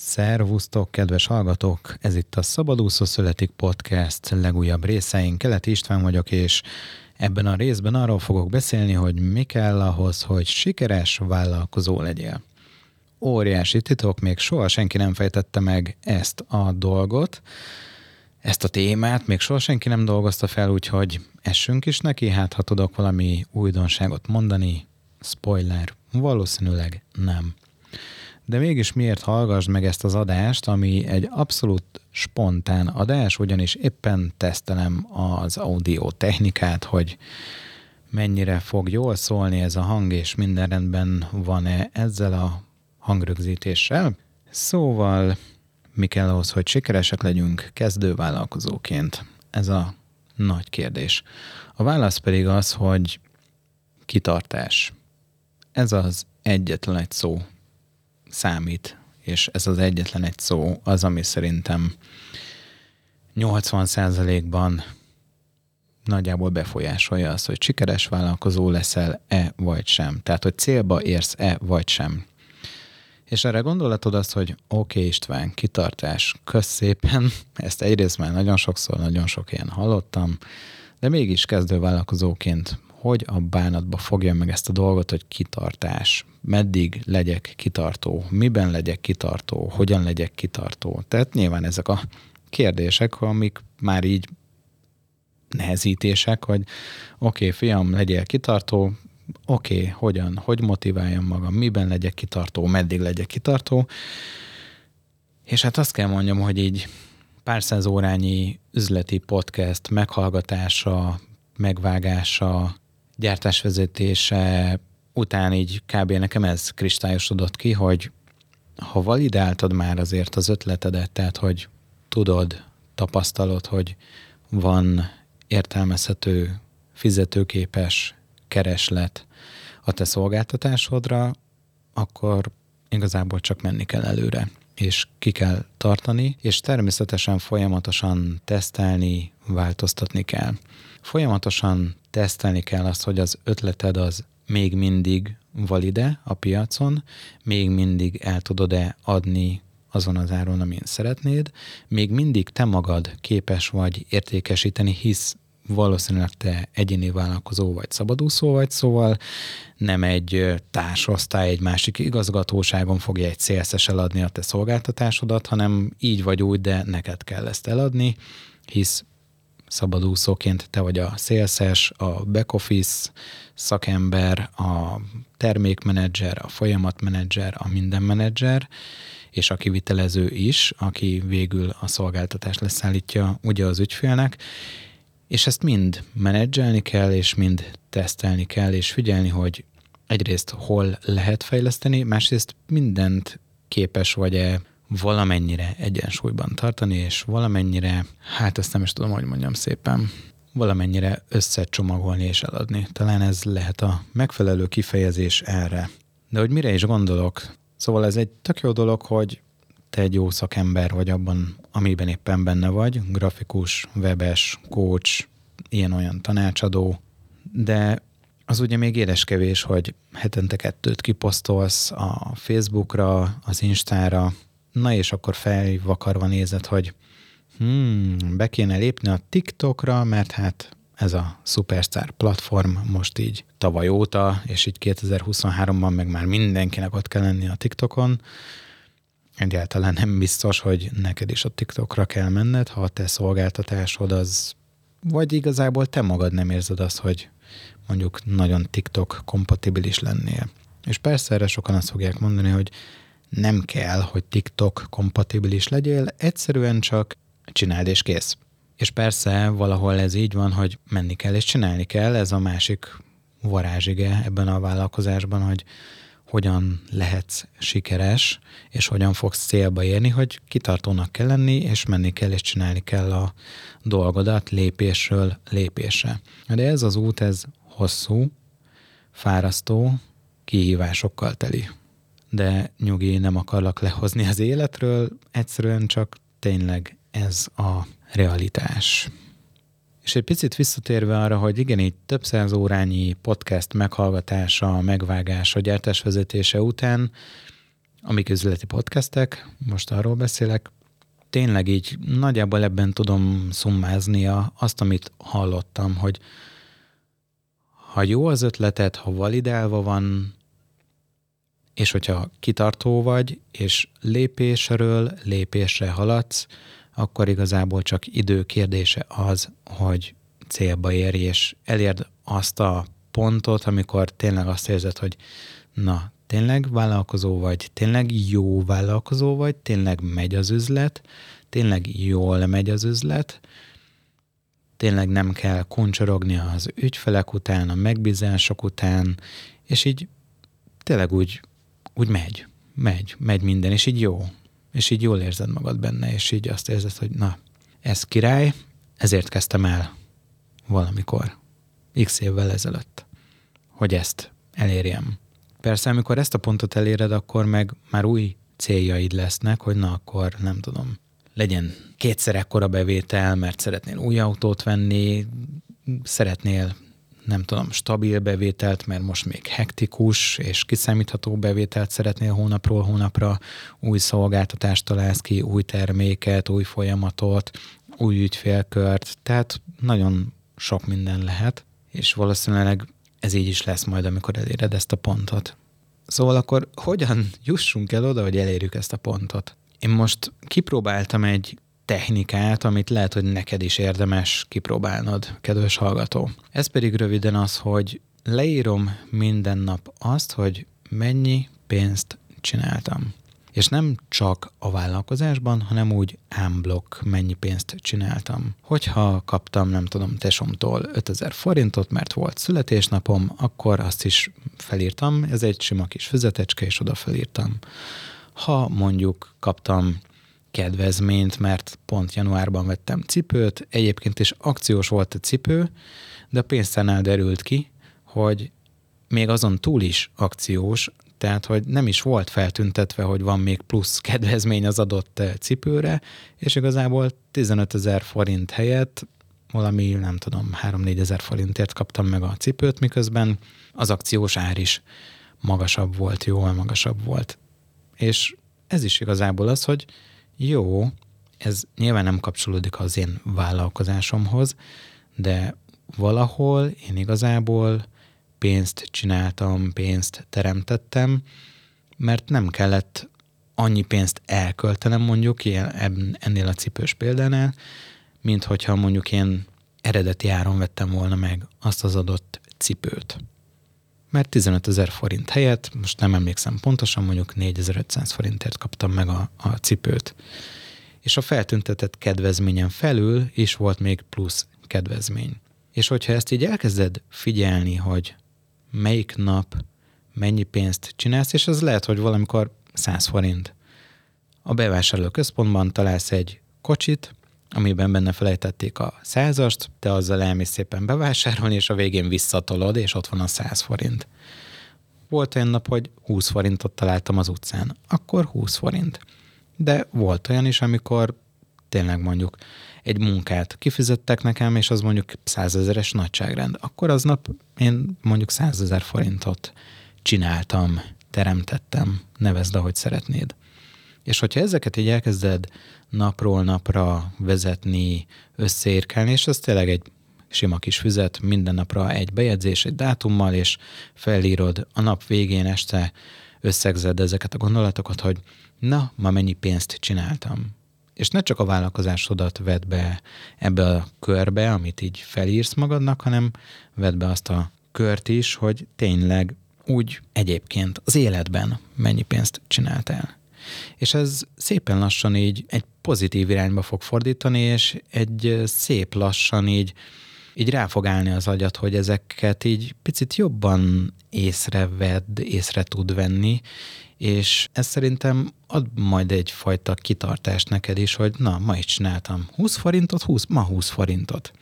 Szervusztok, kedves hallgatók! Ez itt a Szabadúszó Születik Podcast legújabb részein. Keleti István vagyok, és ebben a részben arról fogok beszélni, hogy mi kell ahhoz, hogy sikeres vállalkozó legyél. Óriási titok, még soha senki nem fejtette meg ezt a dolgot, ezt a témát, még soha senki nem dolgozta fel, úgyhogy essünk is neki, hát ha tudok valami újdonságot mondani, spoiler, valószínűleg nem. De mégis miért hallgassd meg ezt az adást, ami egy abszolút spontán adás, ugyanis éppen tesztelem az audio technikát, hogy mennyire fog jól szólni ez a hang, és minden rendben van-e ezzel a hangrögzítéssel. Szóval mi kell ahhoz, hogy sikeresek legyünk kezdővállalkozóként? Ez a nagy kérdés. A válasz pedig az, hogy kitartás. Ez az egyetlen egy szó, számít, és ez az egyetlen egy szó az, ami szerintem 80%-ban nagyjából befolyásolja azt, hogy sikeres vállalkozó leszel-e vagy sem. Tehát, hogy célba érsz-e vagy sem. És erre gondolatod azt, hogy oké okay, István, kitartás, kösz szépen, ezt egyrészt már nagyon sokszor, nagyon sok ilyen hallottam, de mégis kezdő vállalkozóként hogy a bánatba fogja meg ezt a dolgot, hogy kitartás, meddig legyek kitartó, miben legyek kitartó, hogyan legyek kitartó. Tehát nyilván ezek a kérdések, amik már így nehezítések, hogy oké, okay, fiam, legyél kitartó, oké, okay, hogyan, hogy motiváljam magam, miben legyek kitartó, meddig legyek kitartó. És hát azt kell mondjam, hogy így pár száz órányi üzleti podcast meghallgatása, megvágása, gyártásvezetése után így kb. nekem ez kristályosodott ki, hogy ha validáltad már azért az ötletedet, tehát hogy tudod, tapasztalod, hogy van értelmezhető, fizetőképes kereslet a te szolgáltatásodra, akkor igazából csak menni kell előre, és ki kell tartani, és természetesen folyamatosan tesztelni, változtatni kell. Folyamatosan tesztelni kell azt, hogy az ötleted az még mindig valide a piacon, még mindig el tudod-e adni azon az áron, amin szeretnéd, még mindig te magad képes vagy értékesíteni, hisz valószínűleg te egyéni vállalkozó vagy szabadúszó vagy, szóval nem egy társosztály, egy másik igazgatóságon fogja egy célszes eladni a te szolgáltatásodat, hanem így vagy úgy, de neked kell ezt eladni, hisz szabadúszóként te vagy a szélszes, a back office szakember, a termékmenedzser, a folyamatmenedzser, a mindenmenedzser, és a kivitelező is, aki végül a szolgáltatást leszállítja ugye az ügyfélnek, és ezt mind menedzselni kell, és mind tesztelni kell, és figyelni, hogy egyrészt hol lehet fejleszteni, másrészt mindent képes vagy-e valamennyire egyensúlyban tartani, és valamennyire, hát ezt nem is tudom, hogy mondjam szépen, valamennyire összecsomagolni és eladni. Talán ez lehet a megfelelő kifejezés erre. De hogy mire is gondolok? Szóval ez egy tök jó dolog, hogy te egy jó szakember vagy abban, amiben éppen benne vagy, grafikus, webes, coach, ilyen-olyan tanácsadó, de az ugye még édeskevés, hogy hetente kettőt kiposztolsz a Facebookra, az Instára, na és akkor felvakarva nézed, hogy hmm, be kéne lépni a TikTokra, mert hát ez a Superstar platform most így tavaly óta, és így 2023-ban meg már mindenkinek ott kell lenni a TikTokon. Egyáltalán nem biztos, hogy neked is a TikTokra kell menned, ha a te szolgáltatásod az, vagy igazából te magad nem érzed azt, hogy mondjuk nagyon TikTok kompatibilis lennél. És persze erre sokan azt fogják mondani, hogy nem kell, hogy TikTok kompatibilis legyél, egyszerűen csak csináld és kész. És persze valahol ez így van, hogy menni kell és csinálni kell, ez a másik varázsige ebben a vállalkozásban, hogy hogyan lehetsz sikeres, és hogyan fogsz célba érni, hogy kitartónak kell lenni, és menni kell, és csinálni kell a dolgodat lépésről lépésre. De ez az út, ez hosszú, fárasztó, kihívásokkal teli de nyugi, nem akarlak lehozni az életről, egyszerűen csak tényleg ez a realitás. És egy picit visszatérve arra, hogy igen, így több száz órányi podcast meghallgatása, megvágása, gyártásvezetése után amik üzleti podcastek, most arról beszélek, tényleg így nagyjából ebben tudom szummázni azt, amit hallottam, hogy ha jó az ötletet, ha validálva van, és hogyha kitartó vagy, és lépésről lépésre haladsz, akkor igazából csak idő kérdése az, hogy célba érj, és elérd azt a pontot, amikor tényleg azt érzed, hogy na, tényleg vállalkozó vagy, tényleg jó vállalkozó vagy, tényleg megy az üzlet, tényleg jól megy az üzlet, tényleg nem kell kuncsorogni az ügyfelek után, a megbízások után, és így tényleg úgy, úgy megy, megy, megy minden, és így jó, és így jól érzed magad benne, és így azt érzed, hogy na, ez király, ezért kezdtem el valamikor, x évvel ezelőtt, hogy ezt elérjem. Persze, amikor ezt a pontot eléred, akkor meg már új céljaid lesznek, hogy na akkor nem tudom, legyen kétszer ekkora bevétel, mert szeretnél új autót venni, szeretnél nem tudom, stabil bevételt, mert most még hektikus és kiszámítható bevételt szeretnél hónapról hónapra, új szolgáltatást találsz ki, új terméket, új folyamatot, új ügyfélkört, tehát nagyon sok minden lehet, és valószínűleg ez így is lesz majd, amikor eléred ezt a pontot. Szóval akkor hogyan jussunk el oda, hogy elérjük ezt a pontot? Én most kipróbáltam egy technikát, amit lehet, hogy neked is érdemes kipróbálnod, kedves hallgató. Ez pedig röviden az, hogy leírom minden nap azt, hogy mennyi pénzt csináltam. És nem csak a vállalkozásban, hanem úgy ámblok mennyi pénzt csináltam. Hogyha kaptam, nem tudom, tesomtól 5000 forintot, mert volt születésnapom, akkor azt is felírtam, ez egy sima kis füzetecske, és oda felírtam. Ha mondjuk kaptam kedvezményt, mert pont januárban vettem cipőt, egyébként is akciós volt a cipő, de a pénztárnál derült ki, hogy még azon túl is akciós, tehát hogy nem is volt feltüntetve, hogy van még plusz kedvezmény az adott eh, cipőre, és igazából 15 ezer forint helyett valami, nem tudom, 3-4 ezer forintért kaptam meg a cipőt, miközben az akciós ár is magasabb volt, jóval magasabb volt. És ez is igazából az, hogy jó, ez nyilván nem kapcsolódik az én vállalkozásomhoz, de valahol én igazából pénzt csináltam, pénzt teremtettem, mert nem kellett annyi pénzt elköltenem mondjuk ennél a cipős példánál, mint hogyha mondjuk én eredeti áron vettem volna meg azt az adott cipőt. Mert 15 ezer forint helyett, most nem emlékszem pontosan, mondjuk 4500 forintért kaptam meg a, a cipőt. És a feltüntetett kedvezményen felül is volt még plusz kedvezmény. És hogyha ezt így elkezded figyelni, hogy melyik nap mennyi pénzt csinálsz, és ez lehet, hogy valamikor 100 forint. A bevásárló központban találsz egy kocsit, amiben benne felejtették a százast, te azzal elmész szépen bevásárolni, és a végén visszatolod, és ott van a 100 forint. Volt olyan nap, hogy 20 forintot találtam az utcán, akkor 20 forint. De volt olyan is, amikor tényleg mondjuk egy munkát kifizettek nekem, és az mondjuk százezeres nagyságrend, akkor aznap én mondjuk százezer forintot csináltam, teremtettem, nevezd, ahogy szeretnéd. És hogyha ezeket így elkezded napról napra vezetni, összeérkelni, és ez tényleg egy sima kis füzet, minden napra egy bejegyzés, egy dátummal, és felírod a nap végén este, összegzed ezeket a gondolatokat, hogy na, ma mennyi pénzt csináltam. És ne csak a vállalkozásodat vedd be ebbe a körbe, amit így felírsz magadnak, hanem vedd be azt a kört is, hogy tényleg úgy egyébként az életben mennyi pénzt csináltál. És ez szépen lassan így egy pozitív irányba fog fordítani, és egy szép lassan így, így rá fog állni az agyat, hogy ezeket így picit jobban észrevedd, észre tud venni, és ez szerintem ad majd egyfajta kitartást neked is, hogy na, ma is csináltam 20 forintot, 20, ma 20 forintot.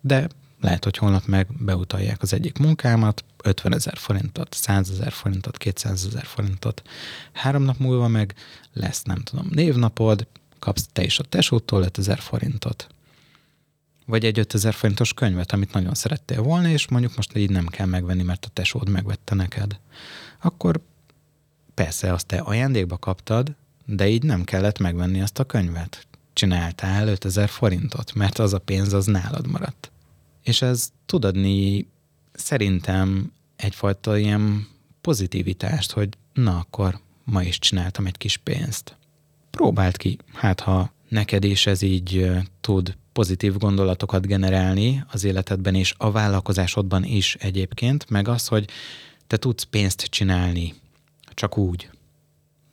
De lehet, hogy holnap meg beutalják az egyik munkámat, 50 ezer forintot, 100 ezer forintot, 200 ezer forintot. Három nap múlva meg lesz, nem tudom, névnapod, kapsz te is a tesótól 5000 forintot. Vagy egy 5000 forintos könyvet, amit nagyon szerettél volna, és mondjuk most így nem kell megvenni, mert a tesód megvette neked. Akkor persze azt te ajándékba kaptad, de így nem kellett megvenni azt a könyvet. Csináltál 5000 forintot, mert az a pénz az nálad maradt. És ez tud adni szerintem egyfajta ilyen pozitivitást, hogy na akkor ma is csináltam egy kis pénzt. Próbáld ki, hát ha neked is ez így tud pozitív gondolatokat generálni az életedben és a vállalkozásodban is egyébként, meg az, hogy te tudsz pénzt csinálni csak úgy.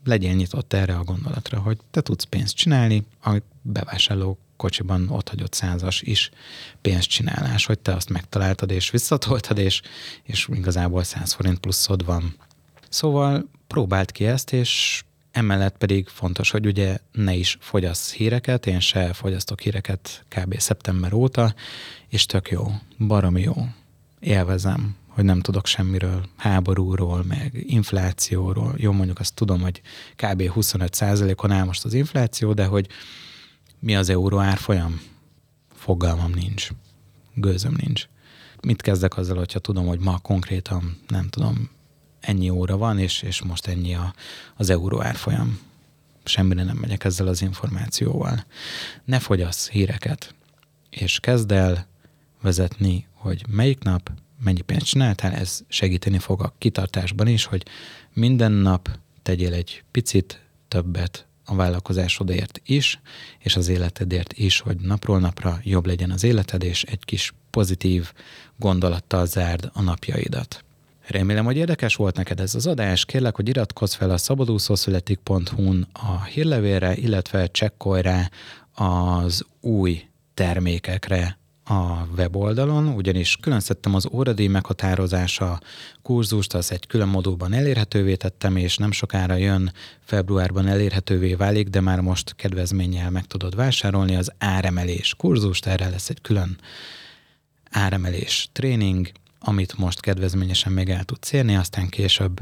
Legyél nyitott erre a gondolatra, hogy te tudsz pénzt csinálni, a bevásárló kocsiban ott hagyott százas is pénzcsinálás, hogy te azt megtaláltad és visszatoltad, és, és igazából 100 forint pluszod van. Szóval próbáld ki ezt, és emellett pedig fontos, hogy ugye ne is fogyasz híreket, én se fogyasztok híreket kb. szeptember óta, és tök jó, baromi jó. Élvezem, hogy nem tudok semmiről, háborúról, meg inflációról. Jó, mondjuk azt tudom, hogy kb. 25 on áll most az infláció, de hogy mi az euró árfolyam? Fogalmam nincs. Gőzöm nincs. Mit kezdek azzal, hogyha tudom, hogy ma konkrétan, nem tudom, ennyi óra van, és, és most ennyi a, az euró árfolyam. Semmire nem megyek ezzel az információval. Ne fogyasz híreket, és kezd el vezetni, hogy melyik nap mennyi pénzt csináltál, ez segíteni fog a kitartásban is, hogy minden nap tegyél egy picit többet a vállalkozásodért is, és az életedért is, hogy napról napra jobb legyen az életed, és egy kis pozitív gondolattal zárd a napjaidat. Remélem, hogy érdekes volt neked ez az adás. Kérlek, hogy iratkozz fel a szabadúszószületik.hu-n a hírlevélre, illetve csekkolj rá az új termékekre, a weboldalon, ugyanis külön szedtem az óradíj meghatározása kurzust, az egy külön modulban elérhetővé tettem, és nem sokára jön, februárban elérhetővé válik, de már most kedvezménnyel meg tudod vásárolni az áremelés kurzust, erre lesz egy külön áremelés tréning, amit most kedvezményesen még el tudsz érni, aztán később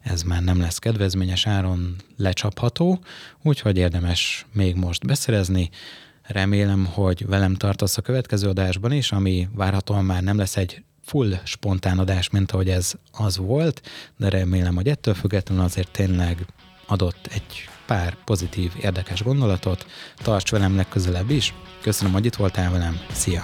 ez már nem lesz kedvezményes áron lecsapható, úgyhogy érdemes még most beszerezni. Remélem, hogy velem tartasz a következő adásban is, ami várhatóan már nem lesz egy full spontán adás, mint ahogy ez az volt, de remélem, hogy ettől függetlenül azért tényleg adott egy pár pozitív, érdekes gondolatot. Tarts velem legközelebb is. Köszönöm, hogy itt voltál velem. Szia!